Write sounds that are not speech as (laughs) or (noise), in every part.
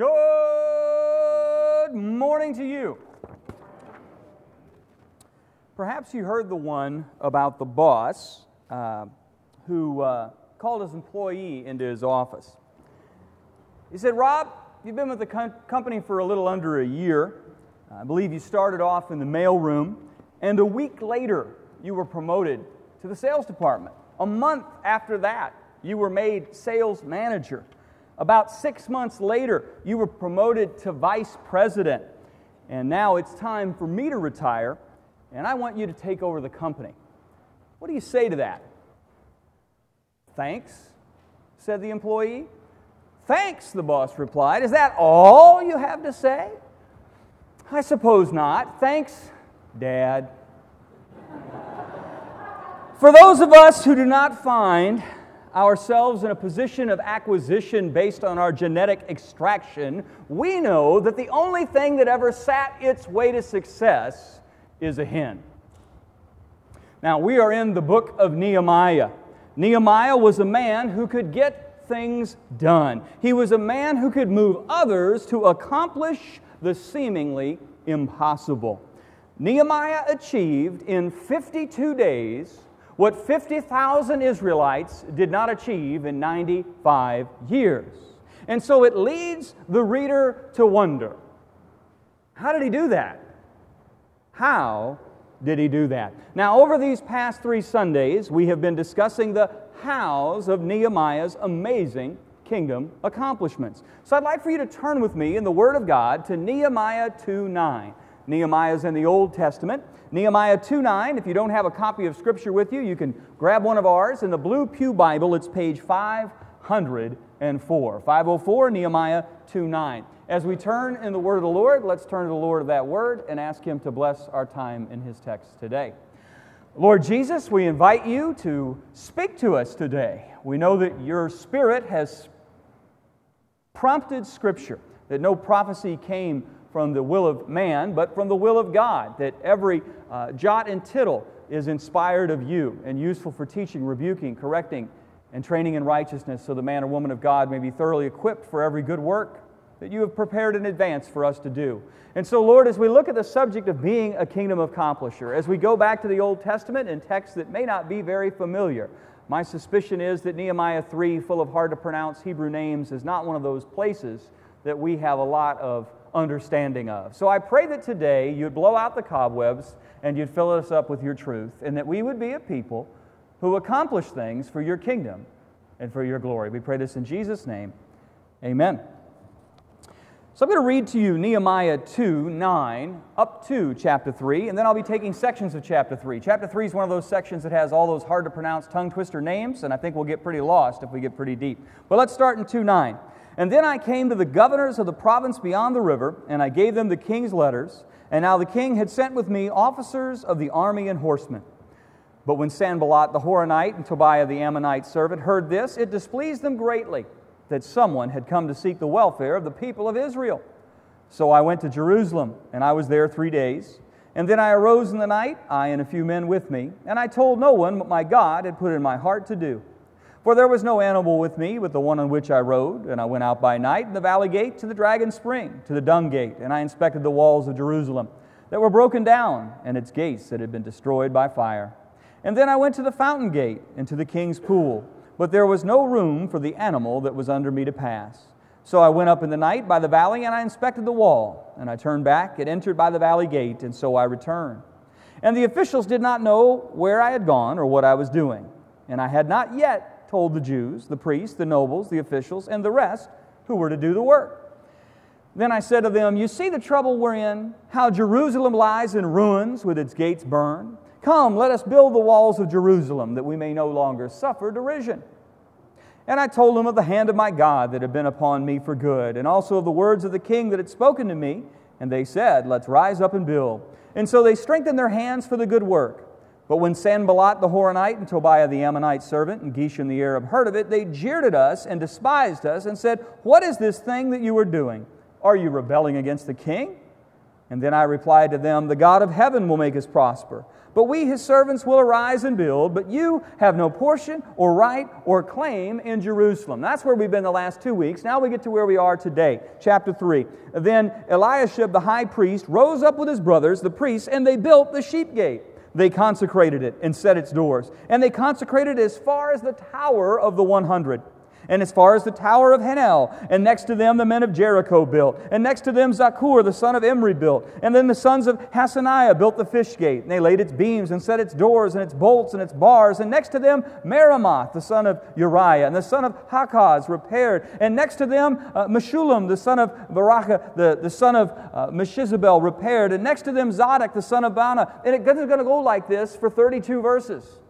Good morning to you. Perhaps you heard the one about the boss uh, who uh, called his employee into his office. He said, Rob, you've been with the com- company for a little under a year. I believe you started off in the mailroom, and a week later, you were promoted to the sales department. A month after that, you were made sales manager. About six months later, you were promoted to vice president. And now it's time for me to retire, and I want you to take over the company. What do you say to that? Thanks, said the employee. Thanks, the boss replied. Is that all you have to say? I suppose not. Thanks, Dad. (laughs) For those of us who do not find ourselves in a position of acquisition based on our genetic extraction, we know that the only thing that ever sat its way to success is a hen. Now, we are in the book of Nehemiah. Nehemiah was a man who could get things done, he was a man who could move others to accomplish the seemingly impossible. Nehemiah achieved in 52 days what 50,000 Israelites did not achieve in 95 years. And so it leads the reader to wonder how did he do that? How did he do that? Now, over these past three Sundays, we have been discussing the hows of Nehemiah's amazing kingdom accomplishments. So I'd like for you to turn with me in the Word of God to Nehemiah 2 9. Nehemiah is in the Old Testament. Nehemiah 2 9, if you don't have a copy of Scripture with you, you can grab one of ours. In the Blue Pew Bible, it's page 504. 504, Nehemiah 2 9. As we turn in the Word of the Lord, let's turn to the Lord of that Word and ask Him to bless our time in His text today. Lord Jesus, we invite you to speak to us today. We know that your Spirit has prompted Scripture, that no prophecy came from the will of man, but from the will of God, that every uh, jot and tittle is inspired of you and useful for teaching, rebuking, correcting, and training in righteousness, so the man or woman of God may be thoroughly equipped for every good work that you have prepared in advance for us to do. And so, Lord, as we look at the subject of being a kingdom accomplisher, as we go back to the Old Testament in texts that may not be very familiar, my suspicion is that Nehemiah 3, full of hard to pronounce Hebrew names, is not one of those places that we have a lot of understanding of. So I pray that today you'd blow out the cobwebs and you'd fill us up with your truth, and that we would be a people who accomplish things for your kingdom and for your glory. We pray this in Jesus' name. Amen. So I'm going to read to you Nehemiah 2 9 up to chapter 3, and then I'll be taking sections of chapter 3. Chapter 3 is one of those sections that has all those hard to pronounce tongue twister names, and I think we'll get pretty lost if we get pretty deep. But let's start in 2 9. And then I came to the governors of the province beyond the river, and I gave them the king's letters. And now the king had sent with me officers of the army and horsemen. But when Sanballat the Horonite and Tobiah the Ammonite servant heard this, it displeased them greatly that someone had come to seek the welfare of the people of Israel. So I went to Jerusalem, and I was there three days. And then I arose in the night, I and a few men with me, and I told no one what my God had put in my heart to do. For there was no animal with me but the one on which I rode, and I went out by night in the valley gate to the dragon spring, to the dung gate, and I inspected the walls of Jerusalem that were broken down, and its gates that had been destroyed by fire. And then I went to the fountain gate and to the king's pool, but there was no room for the animal that was under me to pass. So I went up in the night by the valley, and I inspected the wall, and I turned back and entered by the valley gate, and so I returned. And the officials did not know where I had gone or what I was doing, and I had not yet told the Jews, the priests, the nobles, the officials, and the rest who were to do the work. Then I said to them, You see the trouble we're in, how Jerusalem lies in ruins with its gates burned. Come, let us build the walls of Jerusalem that we may no longer suffer derision. And I told them of the hand of my God that had been upon me for good, and also of the words of the king that had spoken to me. And they said, Let's rise up and build. And so they strengthened their hands for the good work. But when Sanballat the Horonite and Tobiah the Ammonite servant and Geshem the Arab heard of it, they jeered at us and despised us and said, What is this thing that you are doing? Are you rebelling against the king? And then I replied to them, The God of heaven will make us prosper. But we, his servants, will arise and build, but you have no portion or right or claim in Jerusalem. That's where we've been the last two weeks. Now we get to where we are today. Chapter 3. Then Eliashib, the high priest, rose up with his brothers, the priests, and they built the sheep gate. They consecrated it and set its doors. And they consecrated it as far as the tower of the 100 and as far as the tower of Hanel. And next to them, the men of Jericho built. And next to them, Zaccur, the son of Imri, built. And then the sons of Hassenaah built the fish gate. And they laid its beams and set its doors and its bolts and its bars. And next to them, Meremoth, the son of Uriah, and the son of Hakaz repaired. And next to them, uh, Meshullam, the son of Berechiah, the, the son of uh, Meshezabel, repaired. And next to them, Zadok, the son of Baana. And it's going to go like this for 32 verses.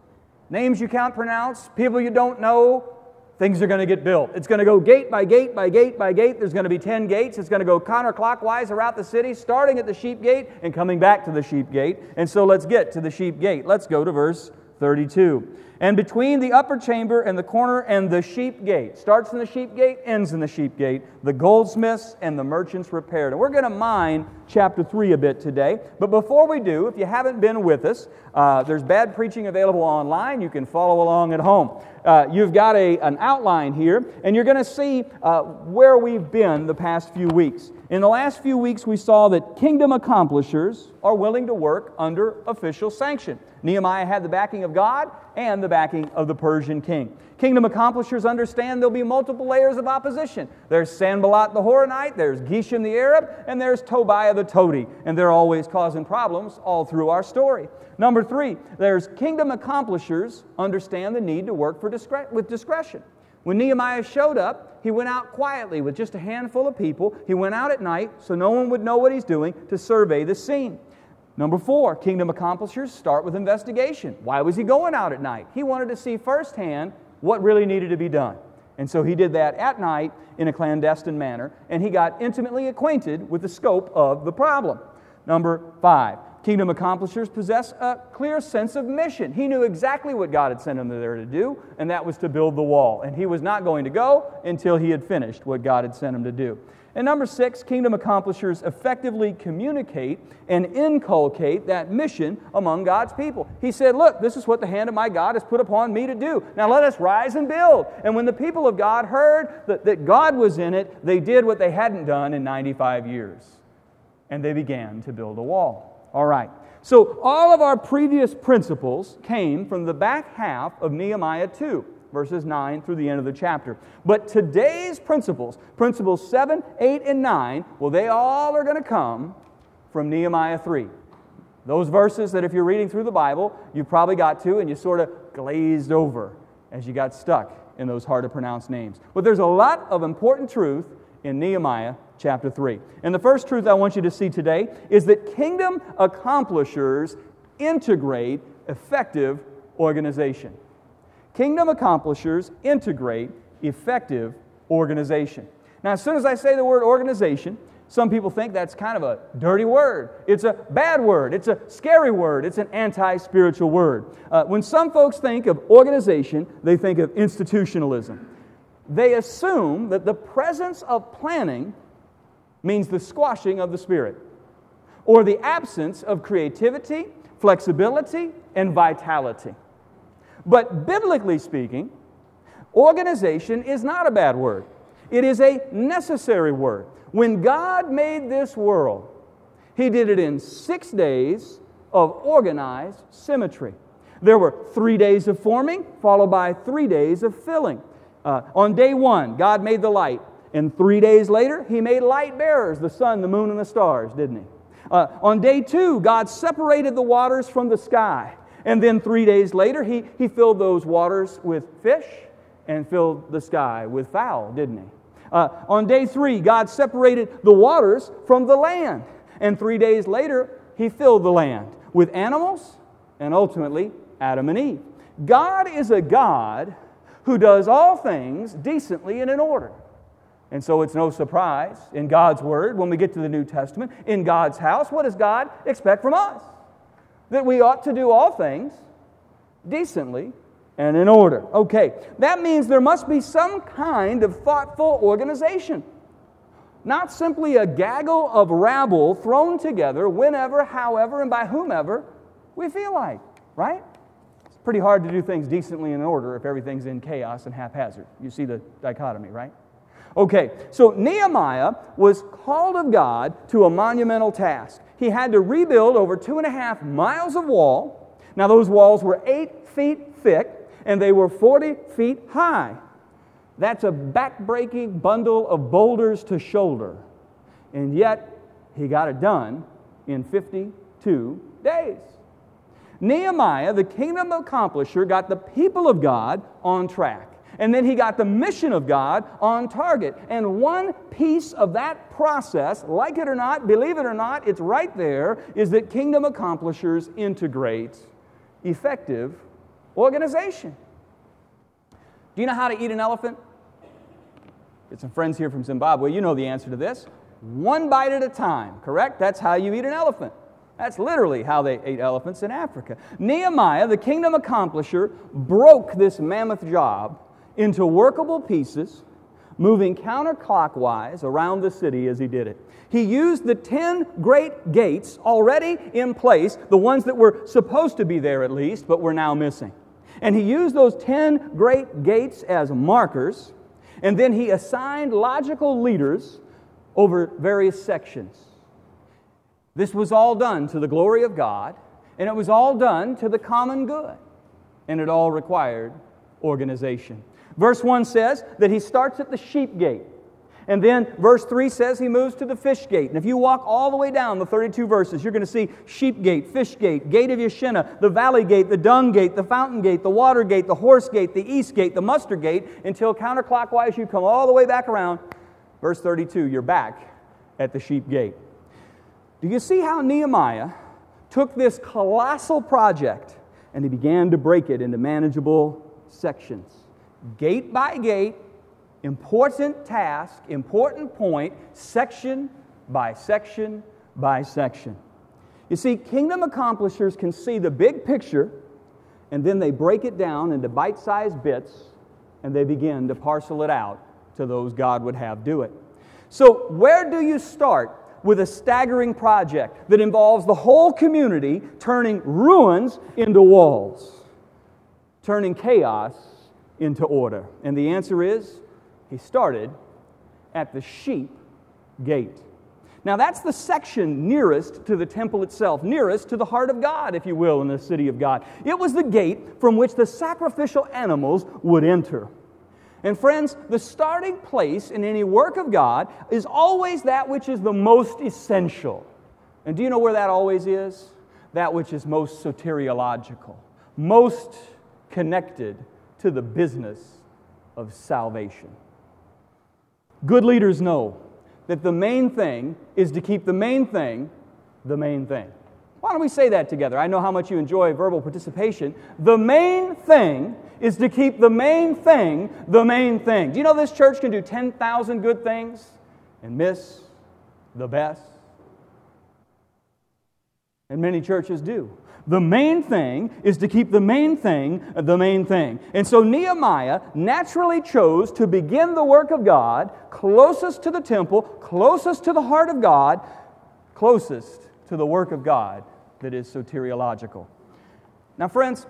Names you can't pronounce, people you don't know, things are going to get built. It's going to go gate by gate by gate by gate. There's going to be 10 gates. It's going to go counterclockwise around the city, starting at the sheep gate and coming back to the sheep gate. And so let's get to the sheep gate. Let's go to verse 32 and between the upper chamber and the corner and the sheep gate. Starts in the sheep gate, ends in the sheep gate. The goldsmiths and the merchants repaired. And we're going to mine chapter 3 a bit today. But before we do, if you haven't been with us, uh, there's bad preaching available online. You can follow along at home. Uh, you've got a, an outline here, and you're going to see uh, where we've been the past few weeks. In the last few weeks, we saw that kingdom accomplishers are willing to work under official sanction. Nehemiah had the backing of God and the backing of the Persian king. Kingdom accomplishers understand there'll be multiple layers of opposition. There's Sanballat the Horonite, there's Geshem the Arab, and there's Tobiah the Toady, and they're always causing problems all through our story. Number three, there's kingdom accomplishers understand the need to work for discre- with discretion. When Nehemiah showed up, he went out quietly with just a handful of people. He went out at night so no one would know what he's doing to survey the scene. Number four, kingdom accomplishers start with investigation. Why was he going out at night? He wanted to see firsthand what really needed to be done. And so he did that at night in a clandestine manner, and he got intimately acquainted with the scope of the problem. Number five, kingdom accomplishers possess a clear sense of mission. He knew exactly what God had sent him there to do, and that was to build the wall. And he was not going to go until he had finished what God had sent him to do. And number six, kingdom accomplishers effectively communicate and inculcate that mission among God's people. He said, Look, this is what the hand of my God has put upon me to do. Now let us rise and build. And when the people of God heard that, that God was in it, they did what they hadn't done in 95 years. And they began to build a wall. All right. So all of our previous principles came from the back half of Nehemiah 2 verses 9 through the end of the chapter. But today's principles, principles 7, 8, and 9, well, they all are going to come from Nehemiah 3. Those verses that if you're reading through the Bible, you probably got to and you sort of glazed over as you got stuck in those hard to pronounce names. But there's a lot of important truth in Nehemiah chapter 3. And the first truth I want you to see today is that kingdom accomplishers integrate effective organization. Kingdom accomplishers integrate effective organization. Now, as soon as I say the word organization, some people think that's kind of a dirty word. It's a bad word. It's a scary word. It's an anti spiritual word. Uh, when some folks think of organization, they think of institutionalism. They assume that the presence of planning means the squashing of the spirit or the absence of creativity, flexibility, and vitality. But biblically speaking, organization is not a bad word, it is a necessary word. When God made this world, He did it in six days of organized symmetry. There were three days of forming, followed by three days of filling. Uh, on day one, God made the light. And three days later, He made light bearers the sun, the moon, and the stars, didn't He? Uh, on day two, God separated the waters from the sky. And then three days later, he, he filled those waters with fish and filled the sky with fowl, didn't he? Uh, on day three, God separated the waters from the land. And three days later, he filled the land with animals and ultimately Adam and Eve. God is a God who does all things decently and in order. And so it's no surprise in God's Word, when we get to the New Testament, in God's house, what does God expect from us? that we ought to do all things decently and in order. Okay, that means there must be some kind of thoughtful organization. not simply a gaggle of rabble thrown together whenever, however, and by whomever we feel like, right? It's pretty hard to do things decently in order if everything's in chaos and haphazard. You see the dichotomy, right? Okay, so Nehemiah was called of God to a monumental task. He had to rebuild over two and a half miles of wall. Now, those walls were eight feet thick and they were 40 feet high. That's a back-breaking bundle of boulders to shoulder. And yet, he got it done in 52 days. Nehemiah, the kingdom accomplisher, got the people of God on track. And then he got the mission of God on target. And one piece of that process, like it or not, believe it or not, it's right there, is that kingdom accomplishers integrate effective organization. Do you know how to eat an elephant? Get some friends here from Zimbabwe. You know the answer to this. One bite at a time, correct? That's how you eat an elephant. That's literally how they ate elephants in Africa. Nehemiah, the kingdom accomplisher, broke this mammoth job into workable pieces, moving counterclockwise around the city as he did it. He used the 10 great gates already in place, the ones that were supposed to be there at least, but were now missing. And he used those 10 great gates as markers and then he assigned logical leaders over various sections. This was all done to the glory of God, and it was all done to the common good, and it all required organization. Verse 1 says that he starts at the sheep gate. And then verse 3 says he moves to the fish gate. And if you walk all the way down the 32 verses, you're going to see sheep gate, fish gate, gate of Yeshana, the valley gate, the dung gate, the fountain gate, the water gate, the horse gate, the east gate, the muster gate, until counterclockwise you come all the way back around. Verse 32, you're back at the sheep gate. Do you see how Nehemiah took this colossal project and he began to break it into manageable sections? Gate by gate, important task, important point, section by section by section. You see, kingdom accomplishers can see the big picture and then they break it down into bite sized bits and they begin to parcel it out to those God would have do it. So, where do you start with a staggering project that involves the whole community turning ruins into walls, turning chaos into order? And the answer is he started at the sheep gate. Now, that's the section nearest to the temple itself, nearest to the heart of God, if you will, in the city of God. It was the gate from which the sacrificial animals would enter. And, friends, the starting place in any work of God is always that which is the most essential. And do you know where that always is? That which is most soteriological, most connected to the business of salvation. Good leaders know that the main thing is to keep the main thing the main thing. Why don't we say that together? I know how much you enjoy verbal participation. The main thing is to keep the main thing the main thing. Do you know this church can do 10,000 good things and miss the best? And many churches do. The main thing is to keep the main thing the main thing. And so Nehemiah naturally chose to begin the work of God closest to the temple, closest to the heart of God, closest to the work of God that is soteriological. Now, friends,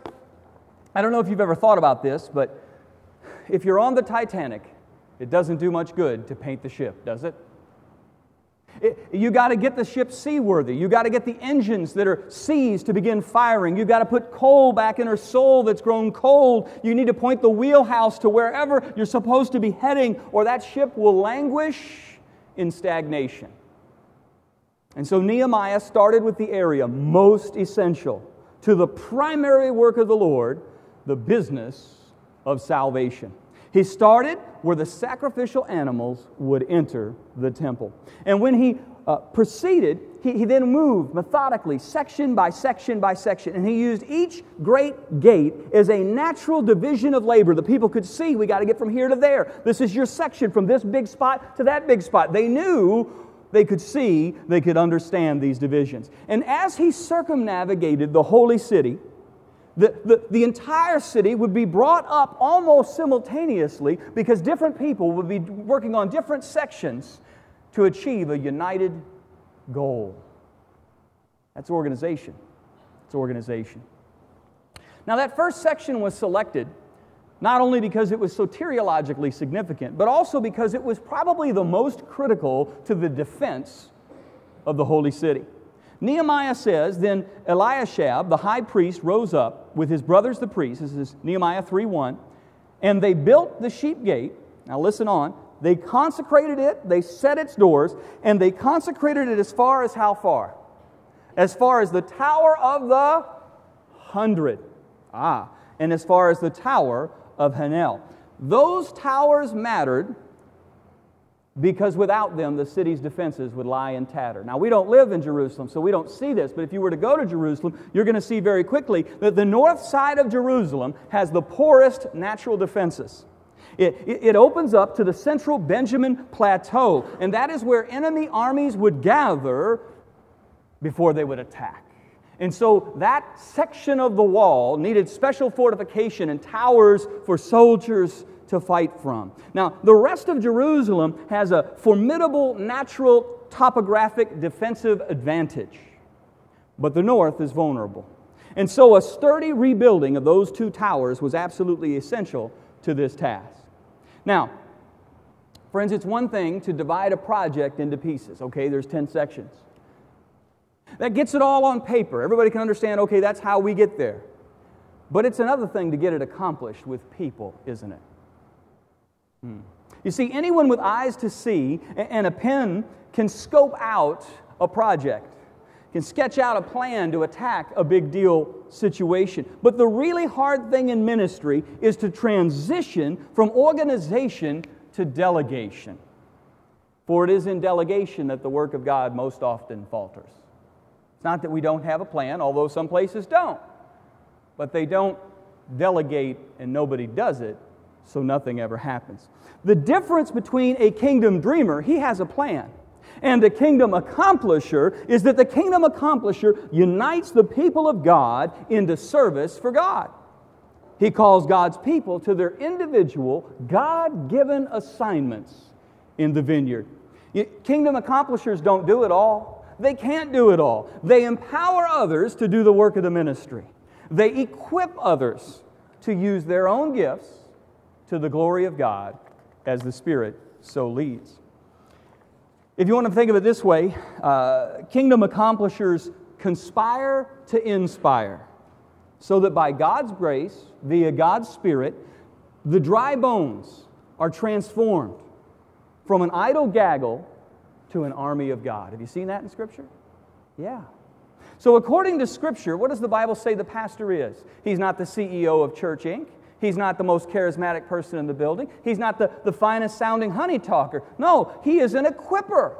I don't know if you've ever thought about this, but if you're on the Titanic, it doesn't do much good to paint the ship, does it? It, you got to get the ship seaworthy. You got to get the engines that are seized to begin firing. You got to put coal back in her soul that's grown cold. You need to point the wheelhouse to wherever you're supposed to be heading, or that ship will languish in stagnation. And so Nehemiah started with the area most essential to the primary work of the Lord, the business of salvation. He started where the sacrificial animals would enter the temple. And when he uh, proceeded, he, he then moved methodically, section by section by section, and he used each great gate as a natural division of labor. The people could see, we got to get from here to there. This is your section from this big spot to that big spot. They knew they could see, they could understand these divisions. And as he circumnavigated the holy city, the, the, the, entire city would be brought up almost simultaneously because different people would be working on different sections to achieve a united goal. That's organization. It's organization. Now, that first section was selected not only because it was soteriologically significant, but also because it was probably the most critical to the defense of the holy city. Nehemiah says, Then Eliashib, the high priest, rose up with his brothers the priests. This is Nehemiah 3 1. And they built the sheep gate. Now listen on. They consecrated it, they set its doors, and they consecrated it as far as how far? As far as the tower of the hundred. Ah, and as far as the tower of Hanel. Those towers mattered because without them, the city's defenses would lie in tatter. Now, we don't live in Jerusalem, so we don't see this, but if you were to go to Jerusalem, you're going to see very quickly that the north side of Jerusalem has the poorest natural defenses. It, it, opens up to the central Benjamin Plateau, and that is where enemy armies would gather before they would attack. And so that section of the wall needed special fortification and towers for soldiers to fight from. Now, the rest of Jerusalem has a formidable natural topographic defensive advantage, but the north is vulnerable. And so a sturdy rebuilding of those two towers was absolutely essential to this task. Now, friends, it's one thing to divide a project into pieces, okay? There's 10 sections. That gets it all on paper. Everybody can understand, okay, that's how we get there. But it's another thing to get it accomplished with people, isn't it? Hmm. You see, anyone with eyes to see and a pen can scope out a project, can sketch out a plan to attack a big deal situation. But the really hard thing in ministry is to transition from organization to delegation. For it is in delegation that the work of God most often falters. It's not that we don't have a plan, although some places don't, but they don't delegate and nobody does it so nothing ever happens. The difference between a kingdom dreamer, he has a plan, and a kingdom accomplisher is that the kingdom accomplisher unites the people of God into service for God. He calls God's people to their individual, God given assignments in the vineyard. Kingdom accomplishers don't do it all. They can't do it all. They empower others to do the work of the ministry. They equip others to use their own gifts to the glory of God as the Spirit so leads. If you want to think of it this way, uh, kingdom accomplishers conspire to inspire, so that by God's grace, via God's Spirit, the dry bones are transformed from an idle gaggle to an army of God. Have you seen that in Scripture? Yeah. So, according to Scripture, what does the Bible say the pastor is? He's not the CEO of Church Inc. He's not the most charismatic person in the building. He's not the, the finest sounding honey talker. No, he is an equiper.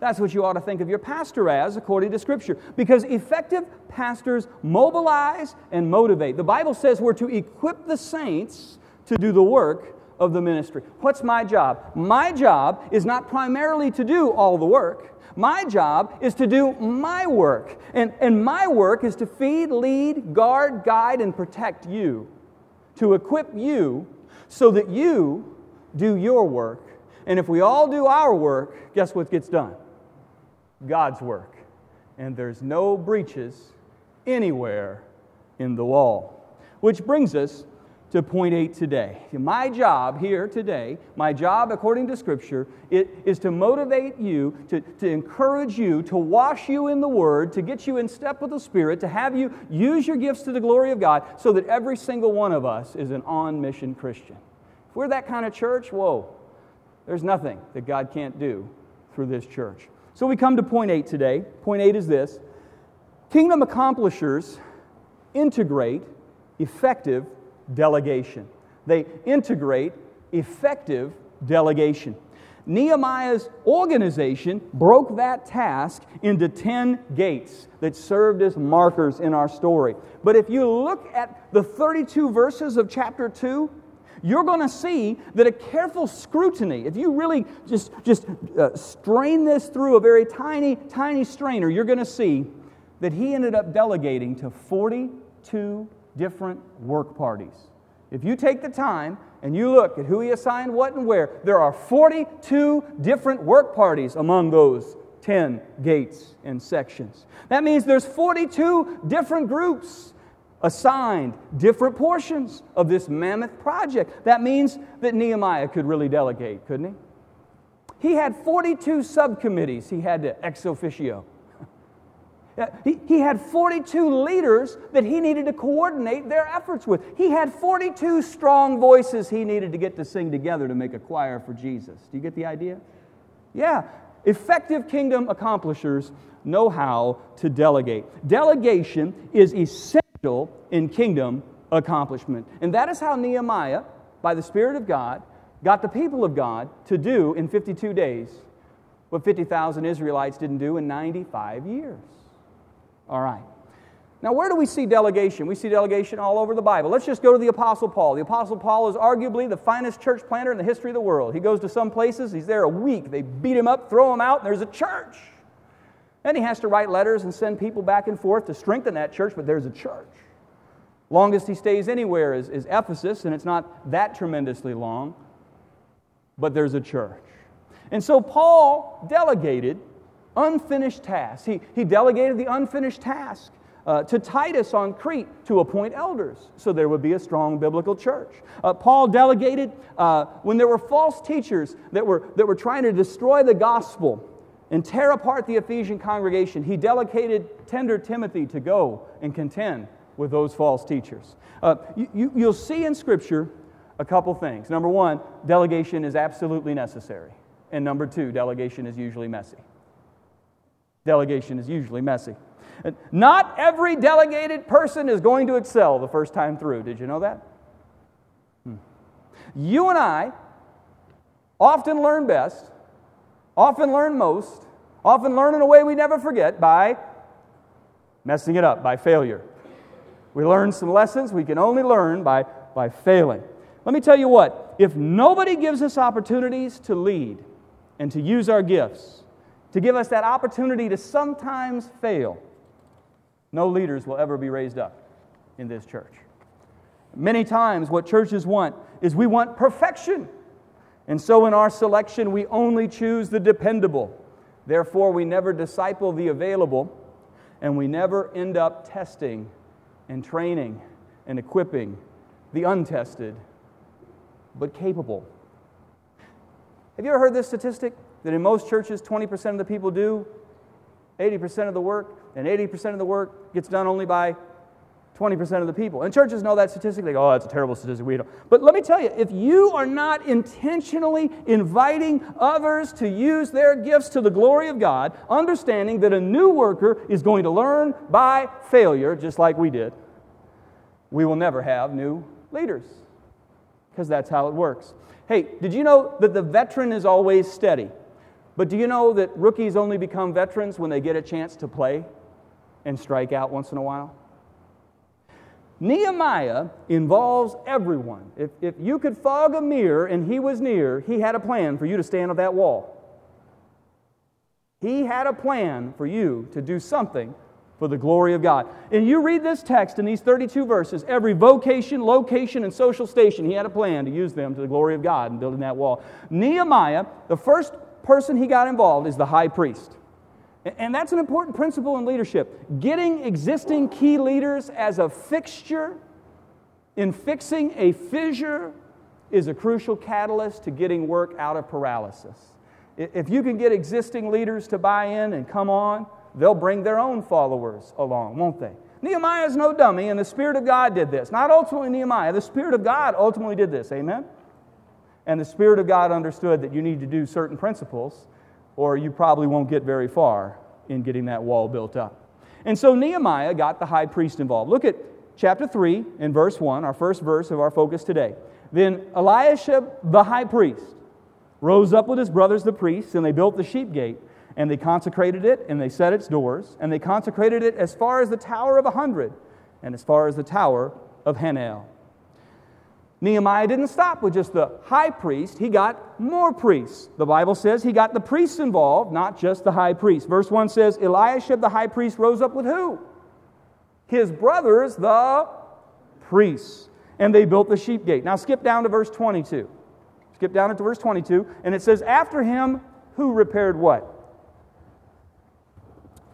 That's what you ought to think of your pastor as, according to Scripture. Because effective pastors mobilize and motivate. The Bible says we're to equip the saints to do the work of the ministry. What's my job? My job is not primarily to do all the work. My job is to do my work. And, and my work is to feed, lead, guard, guide, and protect you to equip you so that you do your work. And if we all do our work, guess what gets done? God's work. And there's no breaches anywhere in the wall. Which brings us to point eight today. My job here today, my job according to Scripture, it, is to motivate you, to, to encourage you, to wash you in the Word, to get you in step with the Spirit, to have you use your gifts to the glory of God, so that every single one of us is an on mission Christian. If we're that kind of church, whoa, there's nothing that God can't do through this church. So we come to point eight today. Point eight is this Kingdom accomplishers integrate effective delegation. They integrate effective delegation. Nehemiah's organization broke that task into 10 gates that served as markers in our story. But if you look at the 32 verses of chapter 2, you're going to see that a careful scrutiny, if you really just, just uh, strain this through a very tiny, tiny strainer, you're going to see that he ended up delegating to 42 different work parties If you take the time and you look at who he assigned what and where, there are 42 different work parties among those 10 gates and sections. That means there's 42 different groups assigned different portions of this mammoth project. That means that Nehemiah could really delegate, couldn't he? He had 42 subcommittees he had to ex officio. Uh, he, he had 42 leaders that he needed to coordinate their efforts with. He had 42 strong voices he needed to get to sing together to make a choir for Jesus. Do you get the idea? Yeah. Effective kingdom accomplishers know how to delegate. Delegation is essential in kingdom accomplishment. And that is how Nehemiah, by the Spirit of God, got the people of God to do in 52 days what 50,000 Israelites didn't do in 95 years. All right. Now, where do we see delegation? We see delegation all over the Bible. Let's just go to the Apostle Paul. The Apostle Paul is arguably the finest church planter in the history of the world. He goes to some places, he's there a week. They beat him up, throw him out, and there's a church. Then he has to write letters and send people back and forth to strengthen that church, but there's a church. Longest he stays anywhere is, is Ephesus, and it's not that tremendously long, but there's a church. And so Paul delegated unfinished tasks. He, he delegated the unfinished task uh, to Titus on Crete to appoint elders so there would be a strong biblical church. Uh, Paul delegated uh, when there were false teachers that were, that were trying to destroy the gospel and tear apart the Ephesian congregation, he delegated tender Timothy to go and contend with those false teachers. Uh, you, you, you'll see in Scripture a couple things. Number one, delegation is absolutely necessary. And number two, delegation is usually messy. Delegation is usually messy. Not every delegated person is going to excel the first time through. Did you know that? Hmm. You and I often learn best, often learn most, often learn in a way we never forget by messing it up, by failure. We learn some lessons we can only learn by, by failing. Let me tell you what, if nobody gives us opportunities to lead and to use our gifts, to give us that opportunity to sometimes fail, no leaders will ever be raised up in this church. Many times, what churches want is we want perfection. And so, in our selection, we only choose the dependable. Therefore, we never disciple the available, and we never end up testing and training and equipping the untested but capable. Have you ever heard this statistic? That in most churches, 20% of the people do 80% of the work, and 80% of the work gets done only by 20% of the people. And churches know that statistic. They go, oh, that's a terrible statistic. We don't. But let me tell you, if you are not intentionally inviting others to use their gifts to the glory of God, understanding that a new worker is going to learn by failure, just like we did, we will never have new leaders. Because that's how it works. Hey, did you know that the veteran is always steady? But do you know that rookies only become veterans when they get a chance to play and strike out once in a while? Nehemiah involves everyone. If, if you could fog a mirror and he was near, he had a plan for you to stand on that wall. He had a plan for you to do something for the glory of God. And you read this text in these 32 verses, every vocation, location, and social station, he had a plan to use them to the glory of God in building that wall. Nehemiah, the first person he got involved is the high priest. And that's an important principle in leadership. Getting existing key leaders as a fixture in fixing a fissure is a crucial catalyst to getting work out of paralysis. If you can get existing leaders to buy in and come on, they'll bring their own followers along, won't they? Nehemiah is no dummy, and the Spirit of God did this. Not ultimately Nehemiah, the Spirit of God ultimately did this. Amen? And the Spirit of God understood that you need to do certain principles, or you probably won't get very far in getting that wall built up. And so Nehemiah got the high priest involved. Look at chapter 3 and verse 1, our first verse of our focus today. Then Eliashib the high priest rose up with his brothers the priests, and they built the sheep gate, and they consecrated it, and they set its doors, and they consecrated it as far as the tower of a hundred, and as far as the tower of Hanel. Nehemiah didn't stop with just the high priest, he got more priests. The Bible says he got the priests involved, not just the high priest. Verse 1 says, Eliashib the high priest rose up with who? His brothers, the priests. and they built the sheep gate. Now skip down to verse 22. Skip down to verse 22, and it says, After him, who repaired what?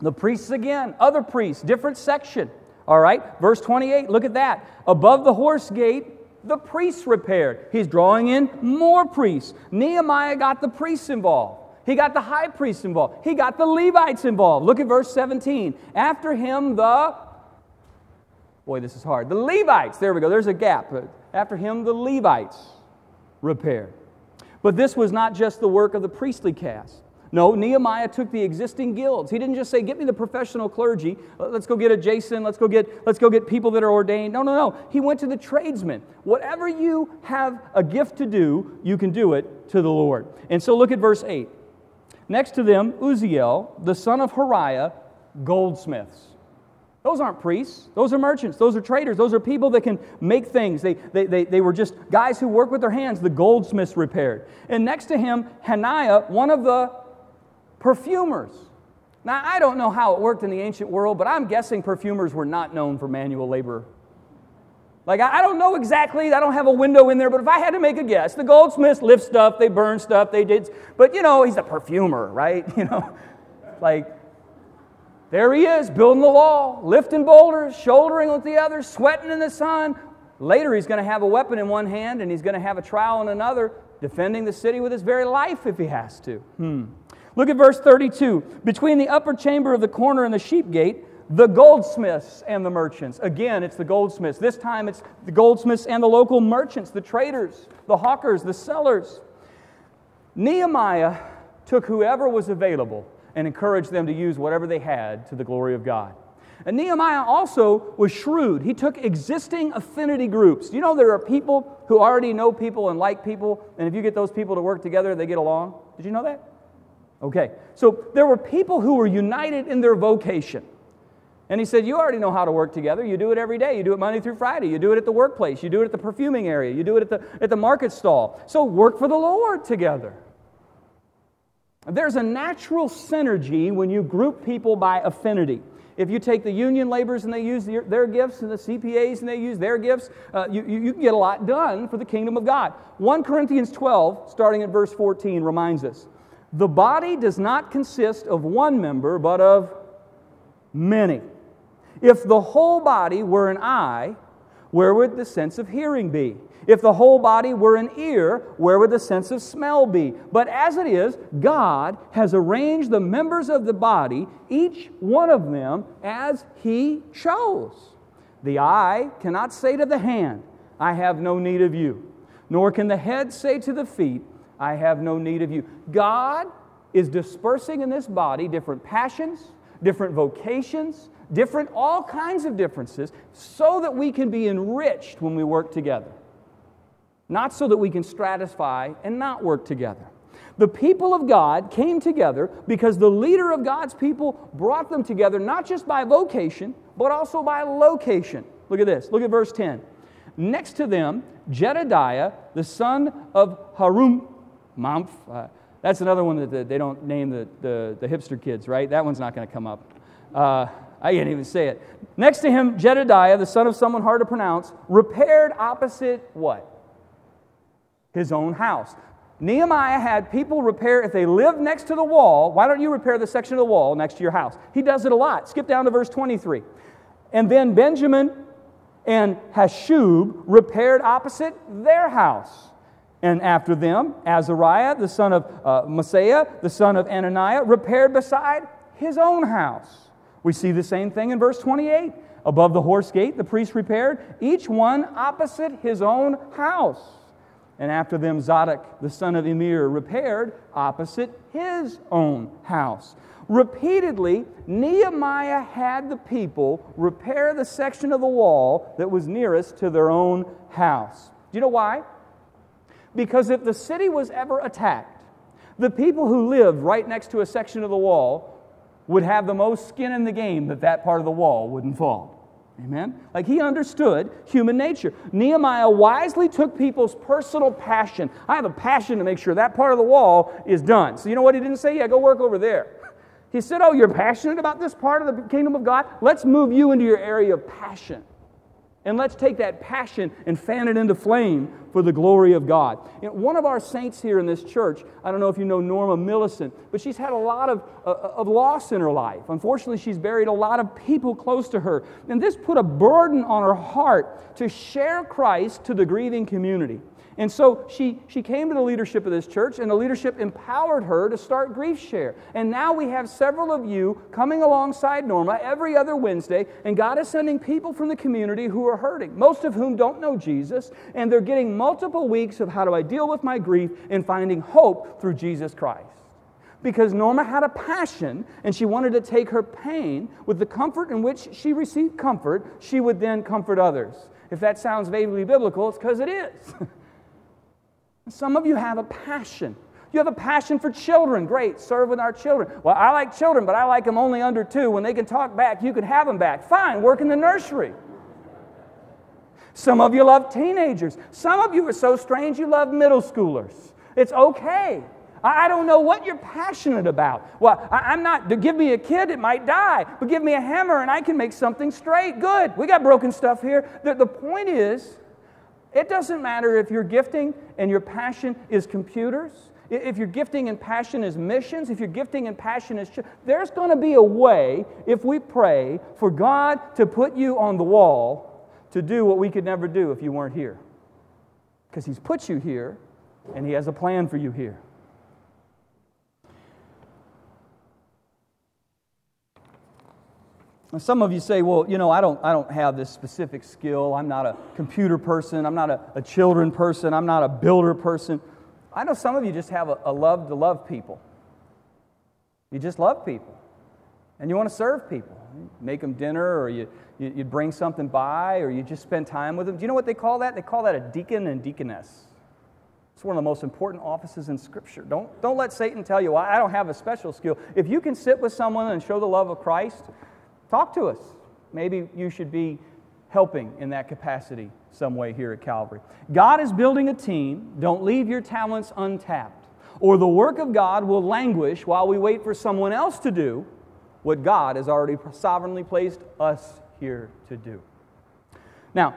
The priests again, other priests, different section. All right, verse 28, look at that. Above the horse gate, the priests repaired. He's drawing in more priests. Nehemiah got the priests involved. He got the high priests involved. He got the Levites involved. Look at verse 17. After him, the Boy, this is hard. The Levites, there we go, there's a gap. After him, the Levites repaired. But this was not just the work of the priestly caste. No, Nehemiah took the existing guilds. He didn't just say, "Get me the professional clergy. Let's go get a Jason. Let's go get let's go get people that are ordained." No, no, no. He went to the tradesmen. Whatever you have a gift to do, you can do it to the Lord. And so look at verse 8. Next to them, Uzziel, the son of Hariah, goldsmiths. Those aren't priests. Those are merchants. Those are traders. Those are people that can make things. They, they, they, they were just guys who work with their hands. The goldsmiths repaired. And next to him, Hananiah, one of the perfumers. Now, I don't know how it worked in the ancient world, but I'm guessing perfumers were not known for manual labor. Like, I don't know exactly, I don't have a window in there, but if I had to make a guess, the goldsmiths lift stuff, they burn stuff, they did, but you know, he's a perfumer, right? (laughs) You know, like, there he is, building the wall, lifting boulders, shouldering with the others, sweating in the sun. Later, he's going to have a weapon in one hand and he's going to have a trowel in another, defending the city with his very life if he has to. Hmm. Look at verse 32. Between the upper chamber of the corner and the sheep gate, the goldsmiths and the merchants. Again, it's the goldsmiths. This time it's the goldsmiths and the local merchants, the traders, the hawkers, the sellers. Nehemiah took whoever was available and encouraged them to use whatever they had to the glory of God. And Nehemiah also was shrewd. He took existing affinity groups. You know, there are people who already know people and like people, and if you get those people to work together, they get along. Did you know that? Okay. So there were people who were united in their vocation. And he said, You already know how to work together. You do it every day. You do it Monday through Friday. You do it at the workplace. You do it at the perfuming area. You do it at the, at the market stall. So work for the Lord together. There's a natural synergy when you group people by affinity. If you take the union laborers and they use their, their gifts, and the CPAs and they use their gifts, uh, you, you, you can get a lot done for the kingdom of God. 1 Corinthians 12, starting at verse 14, reminds us the body does not consist of one member, but of many. If the whole body were an eye, where would the sense of hearing be? If the whole body were an ear, where would the sense of smell be? But as it is, God has arranged the members of the body, each one of them, as He chose. The eye cannot say to the hand, I have no need of you. Nor can the head say to the feet, I have no need of you. God is dispersing in this body different passions, different vocations, different, all kinds of differences, so that we can be enriched when we work together not so that we can stratify and not work together. The people of God came together because the leader of God's people brought them together not just by vocation, but also by location. Look at this. Look at verse 10. Next to them, Jedediah, the son of Harum, Mamph. Uh, that's another one that the, they don't name the, the, the, hipster kids, right? That one's not going to come up. Uh, I can't even say it. Next to him, Jedediah, the son of someone hard to pronounce, repaired opposite what? his own house. Nehemiah had people repair, if they lived next to the wall, why don't you repair the section of the wall next to your house? He does it a lot. Skip down to verse 23. And then Benjamin and Hashub repaired opposite their house. And after them, Azariah, the son of uh, Maaseiah, the son of Ananiah, repaired beside his own house. We see the same thing in verse 28. Above the horse gate, the priest repaired, each one opposite his own house and after them Zadok, the son of Immer, repaired opposite his own house. Repeatedly, Nehemiah had the people repair the section of the wall that was nearest to their own house. Do you know why? Because if the city was ever attacked, the people who lived right next to a section of the wall would have the most skin in the game that that part of the wall wouldn't fall. Amen? Like he understood human nature. Nehemiah wisely took people's personal passion. I have a passion to make sure that part of the wall is done. So you know what he didn't say? Yeah, go work over there. He said, Oh, you're passionate about this part of the kingdom of God? Let's move you into your area of passion. And let's take that passion and fan it into flame for the glory of God. You know, one of our saints here in this church, I don't know if you know Norma Millicent, but she's had a lot of, uh, of loss in her life. Unfortunately, she's buried a lot of people close to her. And this put a burden on her heart to share Christ to the grieving community. And so she, she came to the leadership of this church, and the leadership empowered her to start Grief Share. And now we have several of you coming alongside Norma every other Wednesday, and God is sending people from the community who are hurting, most of whom don't know Jesus, and they're getting multiple weeks of how do I deal with my grief and finding hope through Jesus Christ because Norma had a passion and she wanted to take her pain with the comfort in which she received comfort, she would then comfort others. If that sounds vaguely biblical, it's because it is. (laughs) Some of you have a passion. You have a passion for children. Great, serve with our children. Well, I like children, but I like them only under two. When they can talk back, you can have them back. Fine, work in the nursery. Some of you love teenagers. Some of you are so strange you love middle schoolers. It's okay. I don't know what you're passionate about. Well, I'm not, give me a kid, it might die, but give me a hammer and I can make something straight. Good. We got broken stuff here. The, the point is, it doesn't matter if your gifting and your passion is computers, if your gifting and passion is missions, if your gifting and passion is, there's going to be a way, if we pray, for God to put you on the wall to do what we could never do if you weren't here. Because He's put you here and He has a plan for you here. Some of you say, well, you know, I don't, I don't have this specific skill. I'm not a computer person. I'm not a, a children person. I'm not a builder person. I know some of you just have a, a love to love people. You just love people. And you want to serve people. Make them dinner, or you, you, you bring something by, or you just spend time with them. Do you know what they call that? They call that a deacon and deaconess. It's one of the most important offices in Scripture. Don't, don't let Satan tell you, well, I don't have a special skill. If you can sit with someone and show the love of Christ, Talk to us. Maybe you should be helping in that capacity some way here at Calvary. God is building a team. Don't leave your talents untapped, or the work of God will languish while we wait for someone else to do what God has already sovereignly placed us here to do. Now,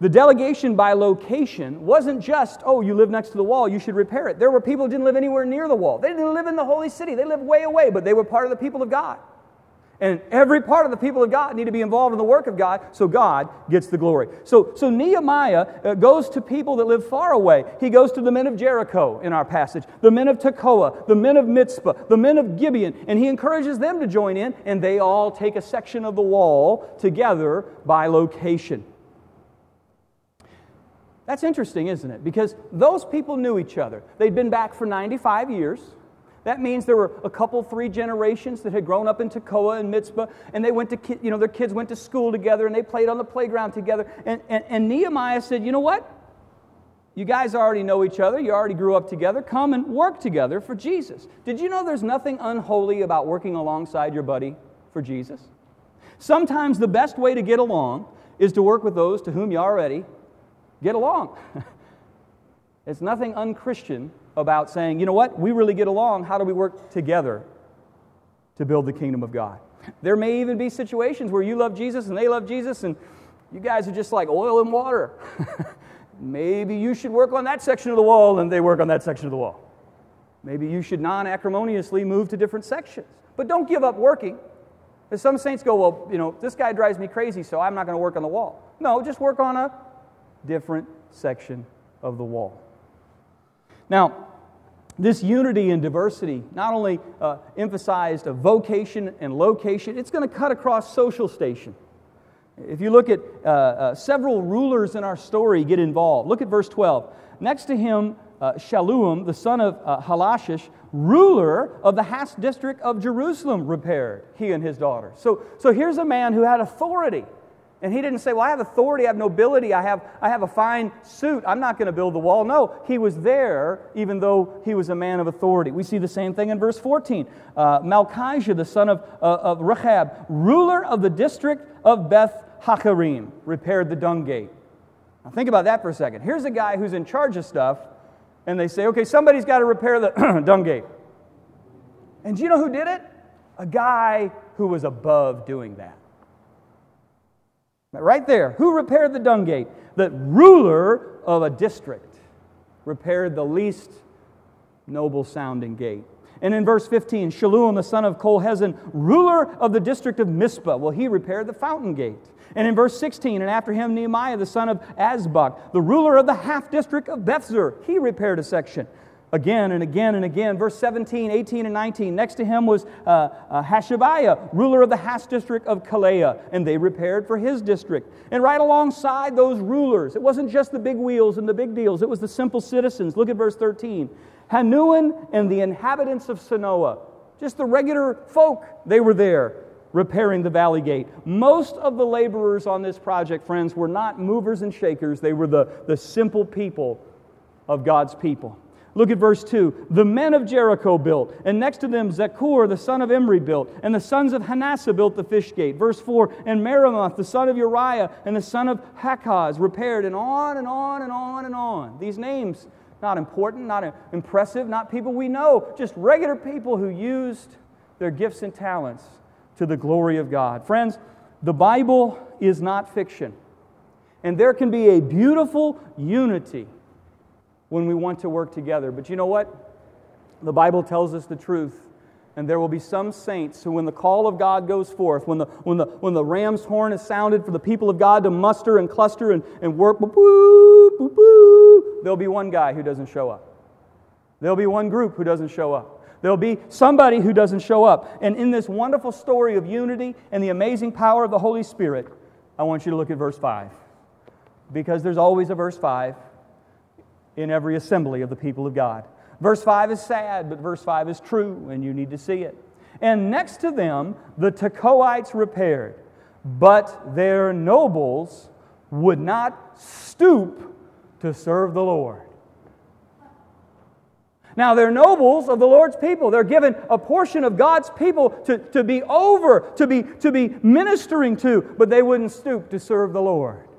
the delegation by location wasn't just, oh, you live next to the wall, you should repair it. There were people who didn't live anywhere near the wall. They didn't live in the holy city, they lived way away, but they were part of the people of God. And every part of the people of God need to be involved in the work of God so God gets the glory. So, so Nehemiah uh, goes to people that live far away. He goes to the men of Jericho in our passage, the men of Tekoa, the men of Mizpah, the men of Gibeon, and he encourages them to join in, and they all take a section of the wall together by location. That's interesting, isn't it? Because those people knew each other. They'd been back for 95 years. That means there were a couple, three generations that had grown up in Tekoa and Mizpah, and they went to, you know, their kids went to school together and they played on the playground together. And, and, and Nehemiah said, You know what? You guys already know each other. You already grew up together. Come and work together for Jesus. Did you know there's nothing unholy about working alongside your buddy for Jesus? Sometimes the best way to get along is to work with those to whom you already get along. (laughs) it's nothing unchristian about saying, you know what, we really get along. How do we work together to build the kingdom of God? There may even be situations where you love Jesus and they love Jesus, and you guys are just like oil and water. (laughs) Maybe you should work on that section of the wall and they work on that section of the wall. Maybe you should non acrimoniously move to different sections. But don't give up working. As some saints go, well, you know, this guy drives me crazy, so I'm not going to work on the wall. No, just work on a different section of the wall. Now, this unity and diversity not only uh, emphasized a vocation and location, it's going to cut across social station. If you look at uh, uh, several rulers in our story get involved, look at verse 12. Next to him, uh, the son of uh, Hallohesh, ruler of the Has district of Jerusalem, repaired, he and his daughter. So, so here's a man who had authority. And he didn't say, Well, I have authority, I have nobility, I have, I have a fine suit, I'm not going to build the wall. No, he was there even though he was a man of authority. We see the same thing in verse 14. Uh, Malchijah, the son of, uh, of Rechab, ruler of the district of Beth Hakarim, repaired the dung gate. Now think about that for a second. Here's a guy who's in charge of stuff, and they say, Okay, somebody's got to repair the (clears throat) dung gate. And do you know who did it? A guy who was above doing that. Right there. Who repaired the dung gate? The ruler of a district repaired the least noble sounding gate. And in verse 15, Shallum, the son of Kolhezin, ruler of the district of Mizpah, well, he repaired the fountain gate. And in verse 16, and after him, Nehemiah, the son of Azbuk, the ruler of the half district of Bethzur, he repaired a section again and again and again. Verse 17, 18, and 19. Next to him was uh, uh, Hashabiah, ruler of the Hash district of Keilah, and they repaired for his district. And right alongside those rulers, it wasn't just the big wheels and the big deals, it was the simple citizens. Look at verse 13. Hanun and the inhabitants of Zanoah, just the regular folk, they were there repairing the valley gate. Most of the laborers on this project, friends, were not movers and shakers, they were the, the simple people of God's people. Look at verse 2. The men of Jericho built, and next to them Zaccur, the son of Imri, built, and the sons of Manasseh built the fish gate. Verse 4. And Meremoth, the son of Uriah, and the son of Hakkoz repaired, and on and on and on and on. These names, not important, not impressive, not people we know, just regular people who used their gifts and talents to the glory of God. Friends, the Bible is not fiction. And there can be a beautiful unity when we want to work together. But you know what? The Bible tells us the truth. And there will be some saints who, when the call of God goes forth, when the, when the, when the ram's horn is sounded for the people of God to muster and cluster and, and work, boop, boop, boop, there'll be one guy who doesn't show up. There'll be one group who doesn't show up. There'll be somebody who doesn't show up. And in this wonderful story of unity and the amazing power of the Holy Spirit, I want you to look at verse 5. Because there's always a verse 5 in every assembly of the people of God. Verse 5 is sad, but verse 5 is true, and you need to see it. And next to them, the Tekoites repaired, but their nobles would not stoop to serve the Lord. Now, they're nobles of the Lord's people. They're given a portion of God's people to, to be over, to be, to be ministering to, but they wouldn't stoop to serve the Lord.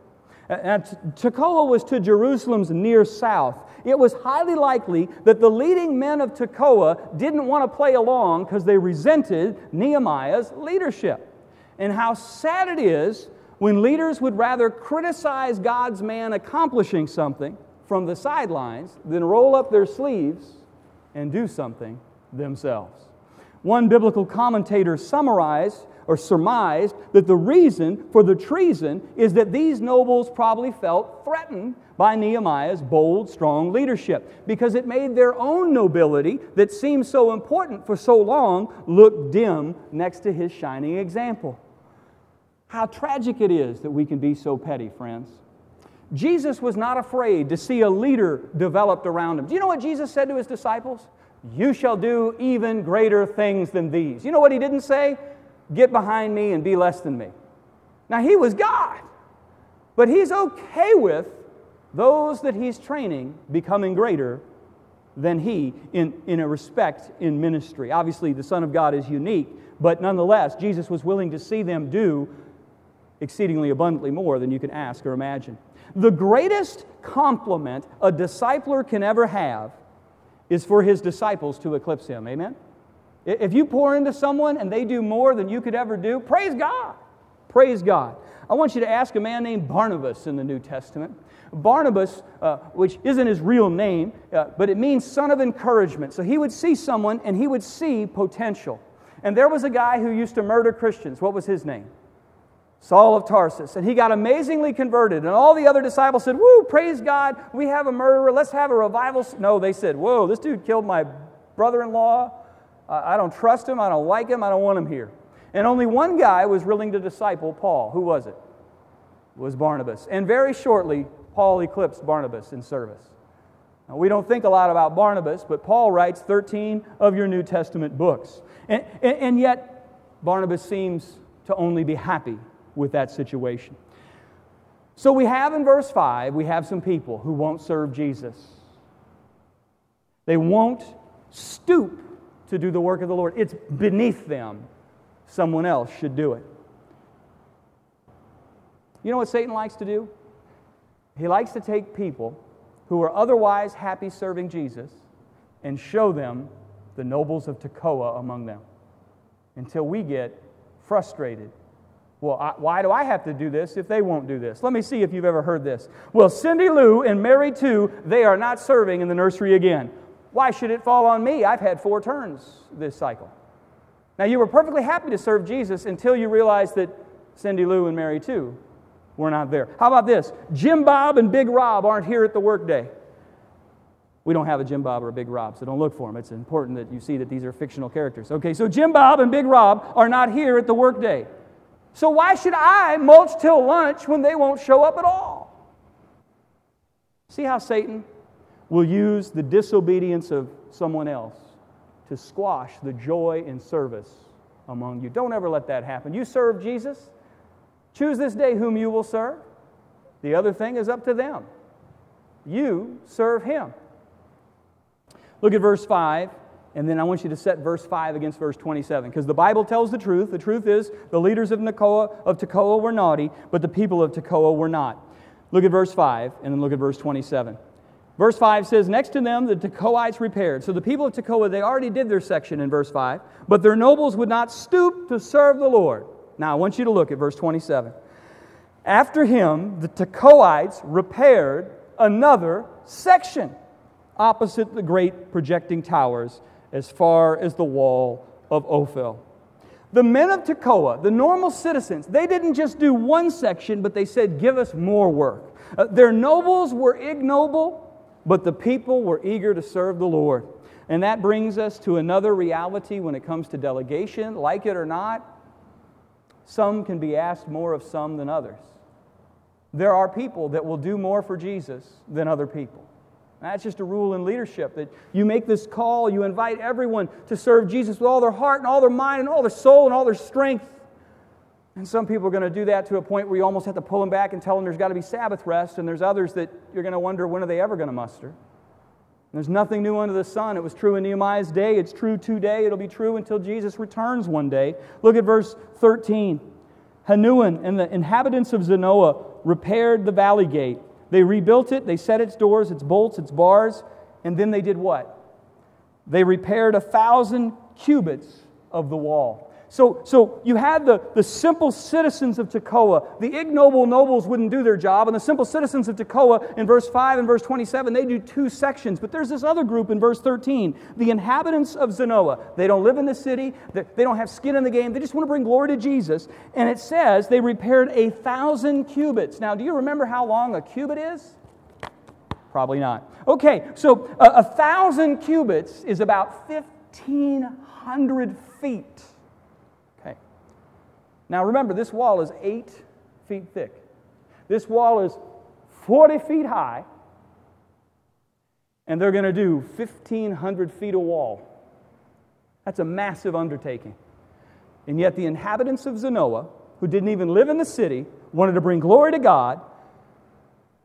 And Tekoa was to Jerusalem's near south. It was highly likely that the leading men of Tekoa didn't want to play along because they resented Nehemiah's leadership. And how sad it is when leaders would rather criticize God's man accomplishing something from the sidelines than roll up their sleeves and do something themselves. One biblical commentator summarized or surmised that the reason for the treason is that these nobles probably felt threatened by Nehemiah's bold, strong leadership because it made their own nobility that seemed so important for so long look dim next to his shining example. How tragic it is that we can be so petty, friends. Jesus was not afraid to see a leader developed around him. Do you know what Jesus said to his disciples? You shall do even greater things than these. You know what he didn't say? Get behind me and be less than me. Now, he was God, but he's okay with those that he's training becoming greater than he in, in a respect in ministry. Obviously, the Son of God is unique, but nonetheless, Jesus was willing to see them do exceedingly abundantly more than you can ask or imagine. The greatest compliment a discipler can ever have is for his disciples to eclipse him. Amen? If you pour into someone and they do more than you could ever do, praise God. Praise God. I want you to ask a man named Barnabas in the New Testament. Barnabas, uh, which isn't his real name, uh, but it means son of encouragement. So he would see someone and he would see potential. And there was a guy who used to murder Christians. What was his name? Saul of Tarsus. And he got amazingly converted. And all the other disciples said, Woo, praise God, we have a murderer, let's have a revival. No, they said, Whoa, this dude killed my brother in law. I don't trust him, I don't like him, I don't want him here. And only one guy was willing to disciple Paul. Who was it? it was Barnabas. And very shortly, Paul eclipsed Barnabas in service. Now, we don't think a lot about Barnabas, but Paul writes 13 of your New Testament books. And, and, and yet, Barnabas seems to only be happy with that situation. So we have in verse 5, we have some people who won't serve Jesus. They won't stoop to do the work of the Lord. It's beneath them. Someone else should do it. You know what Satan likes to do? He likes to take people who are otherwise happy serving Jesus and show them the nobles of Tekoa among them until we get frustrated Well, I, why do I have to do this if they won't do this? Let me see if you've ever heard this. Well, Cindy Lou and Mary too, they are not serving in the nursery again. Why should it fall on me? I've had four turns this cycle. Now, you were perfectly happy to serve Jesus until you realized that Cindy Lou and Mary too were not there. How about this? Jim Bob and Big Rob aren't here at the workday. We don't have a Jim Bob or a Big Rob, so don't look for them. It's important that you see that these are fictional characters. Okay, so Jim Bob and Big Rob are not here at the workday. So why should I mulch till lunch when they won't show up at all? See how Satan will use the disobedience of someone else to squash the joy and service among you. Don't ever let that happen. You serve Jesus, choose this day whom you will serve. The other thing is up to them. You serve him. Look at verse 5. And then I want you to set verse 5 against verse 27 because the Bible tells the truth. The truth is the leaders of, Tekoa, of Tekoa were naughty, but the people of Tekoa were not. Look at verse 5 and then look at verse 27. Verse 5 says, Next to them the Tekoites repaired. So the people of Tekoa, they already did their section in verse 5, but their nobles would not stoop to serve the Lord. Now I want you to look at verse 27. After him, the Tekoites repaired another section opposite the great projecting towers as far as the wall of Ophel. The men of Tekoa, the normal citizens, they didn't just do one section, but they said, Give us more work. Uh, their nobles were ignoble, but the people were eager to serve the Lord. And that brings us to another reality when it comes to delegation. Like it or not, some can be asked more of some than others. There are people that will do more for Jesus than other people. That's just a rule in leadership that you make this call, you invite everyone to serve Jesus with all their heart and all their mind and all their soul and all their strength. And some people are going to do that to a point where you almost have to pull them back and tell them there's got to be Sabbath rest, and there's others that you're going to wonder when are they ever going to muster. There's nothing new under the sun. It was true in Nehemiah's day. It's true today. It'll be true until Jesus returns one day. Look at verse 13. Hanun and the inhabitants of Zanoah repaired the valley gate they rebuilt it, they set its doors, its bolts, its bars, and then they did what? They repaired a thousand cubits of the wall. So, so you had the, the simple citizens of Tekoa. The ignoble nobles wouldn't do their job, and the simple citizens of Tekoa in verse 5 and verse 27, they do two sections. But there's this other group in verse 13, the inhabitants of Zanoah. They don't live in the city, they don't have skin in the game, they just want to bring glory to Jesus. And it says they repaired a thousand cubits. Now, do you remember how long a cubit is? Probably not. Okay, so a, a thousand cubits is about 1,500 feet. Now remember, this wall is eight feet thick. This wall is 40 feet high, and they're going to do 1,500 feet of wall. That's a massive undertaking. And yet, the inhabitants of Zanoah, who didn't even live in the city, wanted to bring glory to God.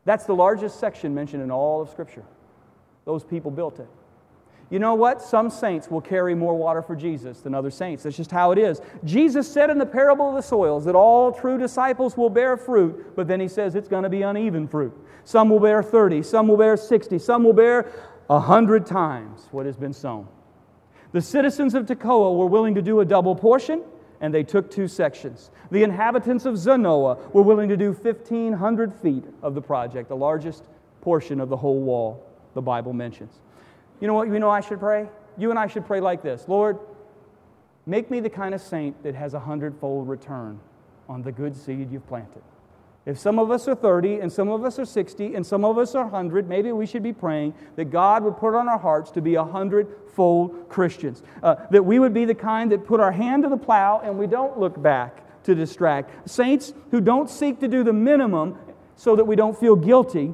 That's the largest section mentioned in all of Scripture. Those people built it. You know what? Some saints will carry more water for Jesus than other saints. That's just how it is. Jesus said in the parable of the soils that all true disciples will bear fruit, but then he says it's going to be uneven fruit. Some will bear 30, some will bear 60, some will bear 100 times what has been sown. The citizens of Tekoa were willing to do a double portion, and they took two sections. The inhabitants of Zanoah were willing to do 1,500 feet of the project, the largest portion of the whole wall the Bible mentions. You know what you know I should pray? You and I should pray like this Lord, make me the kind of saint that has a hundredfold return on the good seed you've planted. If some of us are 30 and some of us are 60 and some of us are 100, maybe we should be praying that God would put on our hearts to be a hundredfold Christians. Uh, that we would be the kind that put our hand to the plow and we don't look back to distract. Saints who don't seek to do the minimum so that we don't feel guilty,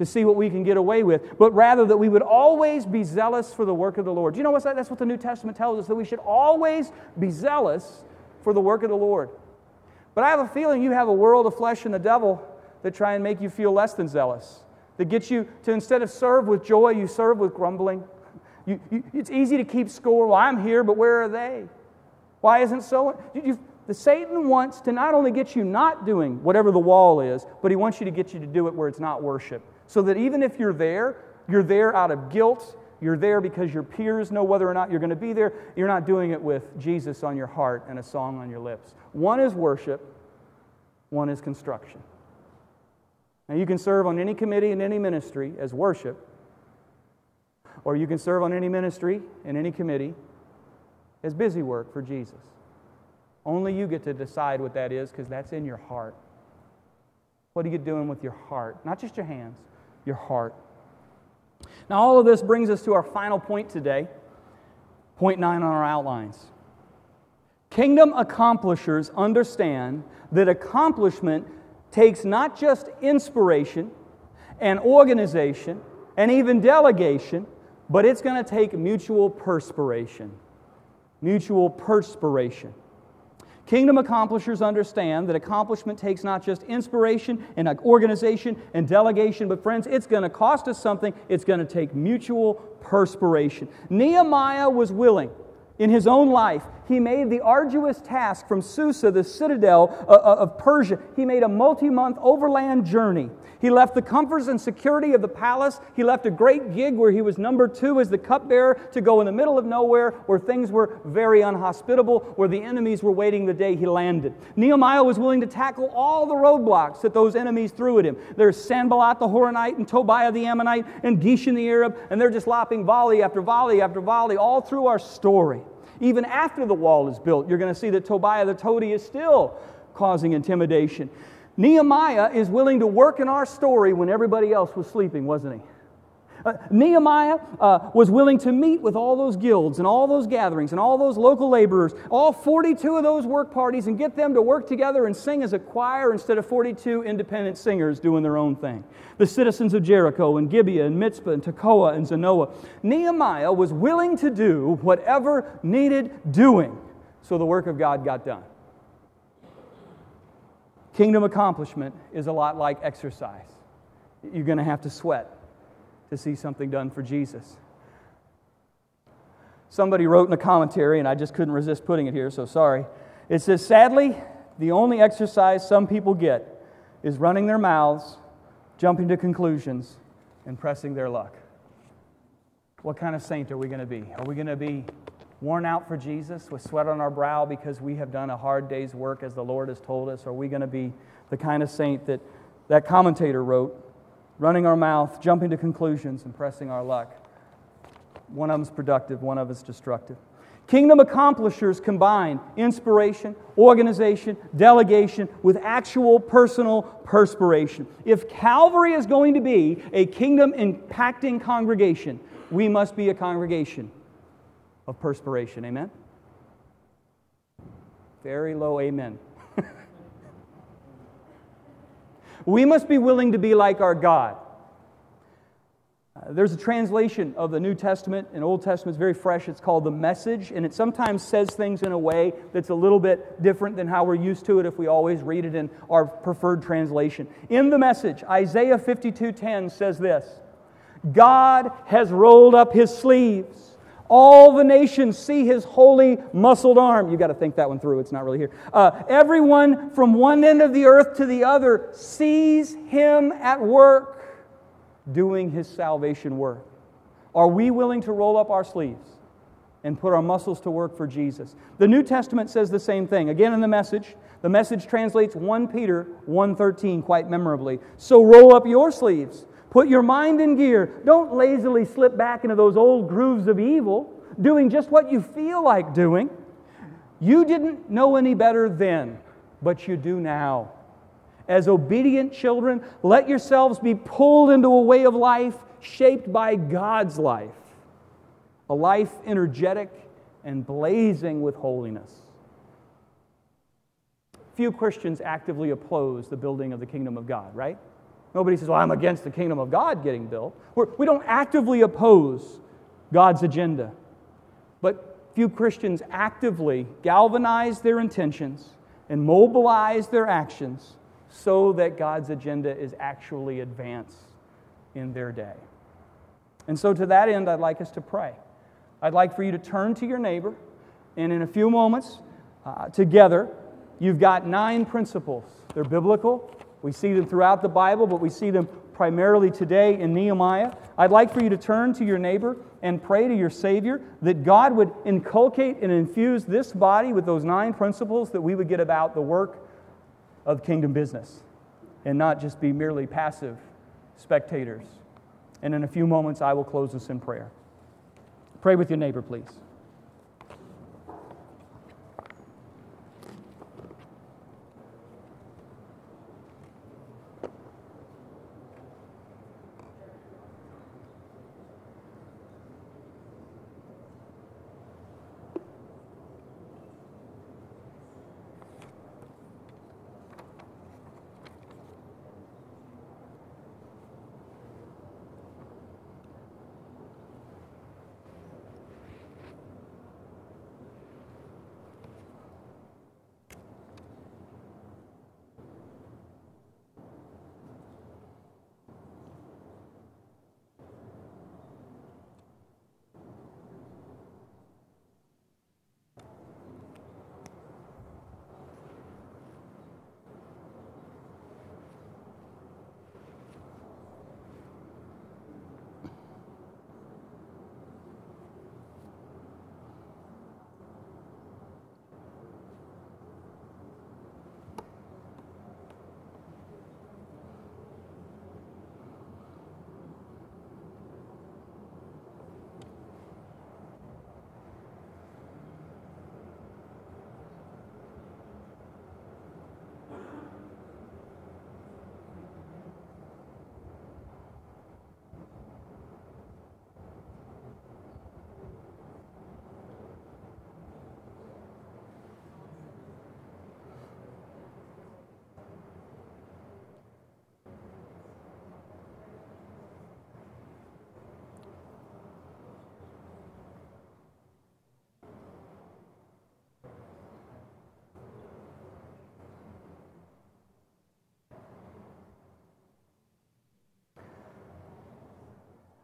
to see what we can get away with, but rather that we would always be zealous for the work of the Lord. Do you know what that's what the New Testament tells us that we should always be zealous for the work of the Lord. But I have a feeling you have a world of flesh and the devil that try and make you feel less than zealous. That gets you to instead of serve with joy, you serve with grumbling. You, you, it's easy to keep score. Well, I'm here, but where are they? Why isn't so? You, the Satan wants to not only get you not doing whatever the wall is, but he wants you to get you to do it where it's not worship. So that even if you're there, you're there out of guilt. You're there because your peers know whether or not you're going to be there. You're not doing it with Jesus on your heart and a song on your lips. One is worship, one is construction. Now, you can serve on any committee in any ministry as worship, or you can serve on any ministry in any committee as busy work for Jesus. Only you get to decide what that is because that's in your heart. What are you doing with your heart? Not just your hands, your heart. Now, all of this brings us to our final point today, point nine on our outlines. Kingdom accomplishers understand that accomplishment takes not just inspiration and organization and even delegation, but it's going to take mutual perspiration. Mutual perspiration. Kingdom accomplishers understand that accomplishment takes not just inspiration and organization and delegation, but friends, it's going to cost us something. It's going to take mutual perspiration. Nehemiah was willing in his own life, he made the arduous task from Susa, the citadel uh, uh, of Persia. He made a multi month overland journey. He left the comforts and security of the palace. He left a great gig where he was number two as the cupbearer to go in the middle of nowhere where things were very unhospitable, where the enemies were waiting the day he landed. Nehemiah was willing to tackle all the roadblocks that those enemies threw at him. There's Sanballat the Horonite and Tobiah the Ammonite and Geshem the Arab, and they're just lopping volley after volley after volley all through our story. Even after the wall is built, you're going to see that Tobiah the toady is still causing intimidation. Nehemiah is willing to work in our story when everybody else was sleeping, wasn't he? Uh, Nehemiah uh, was willing to meet with all those guilds and all those gatherings and all those local laborers, all 42 of those work parties, and get them to work together and sing as a choir instead of 42 independent singers doing their own thing. The citizens of Jericho and Gibeah and Mizpah and Tekoa and Zanoah. Nehemiah was willing to do whatever needed doing so the work of God got done. Kingdom accomplishment is a lot like exercise. You're going to have to sweat to see something done for Jesus. Somebody wrote in a commentary, and I just couldn't resist putting it here, so sorry. It says, Sadly, the only exercise some people get is running their mouths, jumping to conclusions, and pressing their luck. What kind of saint are we going to be? Are we going to be worn out for Jesus with sweat on our brow because we have done a hard day's work as the Lord has told us? Are we going to be the kind of saint that that commentator wrote? Running our mouth, jumping to conclusions, and pressing our luck. One of them's productive, one of them's destructive. Kingdom accomplishers combine inspiration, organization, delegation with actual personal perspiration. If Calvary is going to be a kingdom impacting congregation, we must be a congregation of perspiration. Amen? Very low amen. (laughs) We must be willing to be like our God. Uh, there's a translation of the New Testament and Old Testament. It's very fresh. It's called the Message, and it sometimes says things in a way that's a little bit different than how we're used to it if we always read it in our preferred translation. In the Message, Isaiah 52:10 says this: God has rolled up his sleeves all the nations see his holy muscled arm. You've got to think that one through. It's not really here. Uh, everyone from one end of the earth to the other sees him at work doing his salvation work. Are we willing to roll up our sleeves and put our muscles to work for Jesus? The New Testament says the same thing. Again in the message, the message translates 1 Peter 1:13 quite memorably. So roll up your sleeves Put your mind in gear. Don't lazily slip back into those old grooves of evil, doing just what you feel like doing. You didn't know any better then, but you do now. As obedient children, let yourselves be pulled into a way of life shaped by God's life, a life energetic and blazing with holiness. Few Christians actively oppose the building of the kingdom of God, right? Nobody says, Well, I'm against the kingdom of God getting built. We're, we do not actively oppose God's agenda. But few Christians actively galvanize their intentions and mobilize their actions so that God's agenda is actually advanced in their day. And so, to that end, I'd like us to pray. I'd like for you to turn to your neighbor, and in a few moments, uh, together, you've got nine principles. They're biblical, we see them throughout the Bible, but we see them primarily today in Nehemiah. I'd like for you to turn to your neighbor and pray to your Savior that God would inculcate and infuse this body with those nine principles that we would get about the work of kingdom business and not just be merely passive spectators. And in a few moments, I will close this in prayer. Pray with your neighbor, please.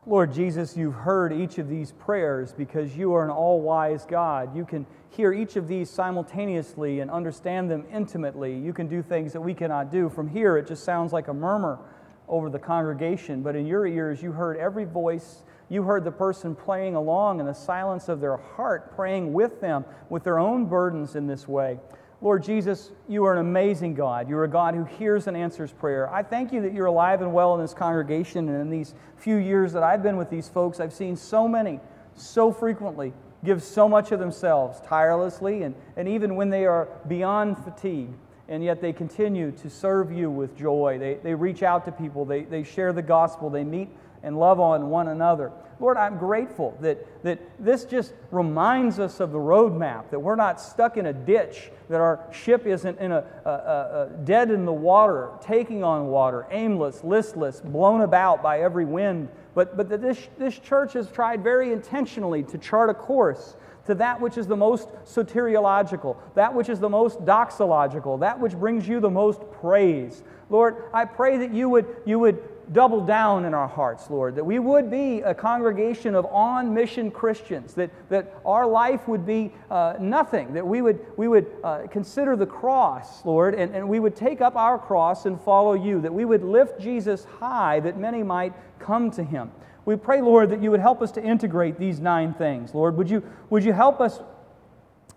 Lord Jesus, you've heard each of these prayers because you are an all wise God. You can hear each of these simultaneously and understand them intimately. You can do things that we cannot do. From here, it just sounds like a murmur over the congregation, but in your ears, you heard every voice. You heard the person playing along in the silence of their heart, praying with them with their own burdens in this way. Lord Jesus, you are an amazing God. You're a God who hears and answers prayer. I thank you that you're alive and well in this congregation. And in these few years that I've been with these folks, I've seen so many, so frequently, give so much of themselves tirelessly and, and even when they are beyond fatigue. And yet they continue to serve you with joy. They, they reach out to people, they, they share the gospel, they meet and love on one another. Lord, I'm grateful that, that this just reminds us of the roadmap, that we're not stuck in a ditch, that our ship isn't in a, a, a, a dead in the water, taking on water, aimless, listless, blown about by every wind, but, but that this, this church has tried very intentionally to chart a course to that which is the most soteriological, that which is the most doxological, that which brings you the most praise. Lord, I pray that you would, you would double down in our hearts, Lord, that we would be a congregation of on mission Christians, that, that our life would be uh, nothing, that we would, we would uh, consider the cross, Lord, and, and we would take up our cross and follow you, that we would lift Jesus high, that many might come to him. We pray, Lord, that you would help us to integrate these nine things. Lord, would you, would you help us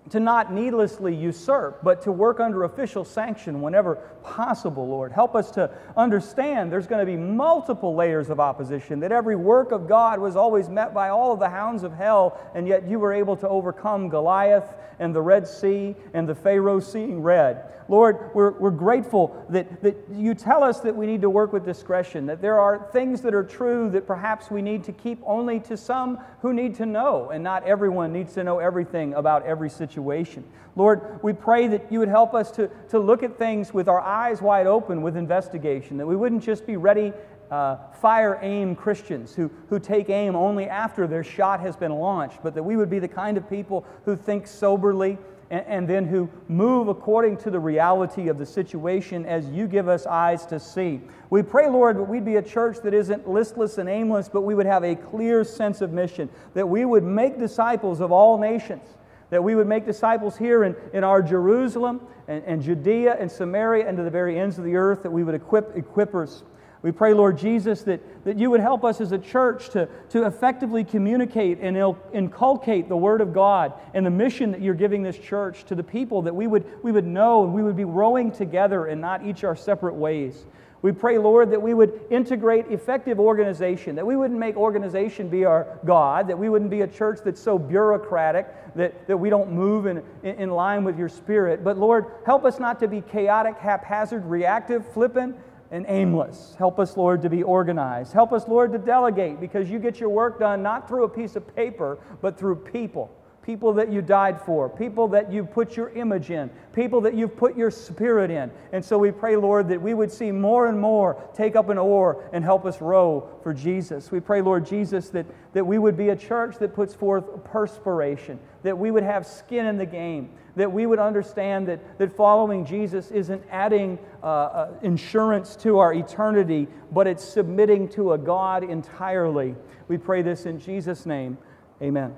to not needlessly usurp, but to work under official sanction whenever possible, Lord. Help us to understand there's going to be multiple layers of opposition, that every work of God was always met by all of the hounds of hell, and yet you were able to overcome Goliath and the Red Sea and the Pharaoh seeing red. Lord, we're, we're grateful that, that you tell us that we need to work with discretion, that there are things that are true that perhaps we need to keep only to some who need to know, and not everyone needs to know everything about every situation. Lord, we pray that you would help us to, to look at things with our eyes wide open with investigation, that we wouldn't just be ready uh, fire aim Christians who, who take aim only after their shot has been launched, but that we would be the kind of people who think soberly and, and then who move according to the reality of the situation as you give us eyes to see. We pray, Lord, that we'd be a church that isn't listless and aimless, but we would have a clear sense of mission, that we would make disciples of all nations that we would make disciples here in, in our Jerusalem and, and Judea and Samaria and to the very ends of the earth, that we would equip equippers We pray, Lord Jesus, that, that you would help us as a church to, to effectively communicate and inculcate the Word of God and the mission that you're giving this church to the people, that we would, we would know and we would be rowing together and not each our separate ways. We pray, Lord, that we would integrate effective organization, that we wouldn't make organization be our God, that we wouldn't be a church that's so bureaucratic that, that we don't move in, in line with your spirit. But Lord, help us not to be chaotic, haphazard, reactive, flippant, and aimless. Help us, Lord, to be organized. Help us, Lord, to delegate because you get your work done not through a piece of paper, but through people. People that you died for, people that you've put your image in, people that you've put your spirit in. And so we pray, Lord, that we would see more and more take up an oar and help us row for Jesus. We pray, Lord Jesus, that, that we would be a church that puts forth perspiration, that we would have skin in the game, that we would understand that, that following Jesus isn't adding uh, uh, insurance to our eternity, but it's submitting to a God entirely. We pray this in Jesus' name. Amen.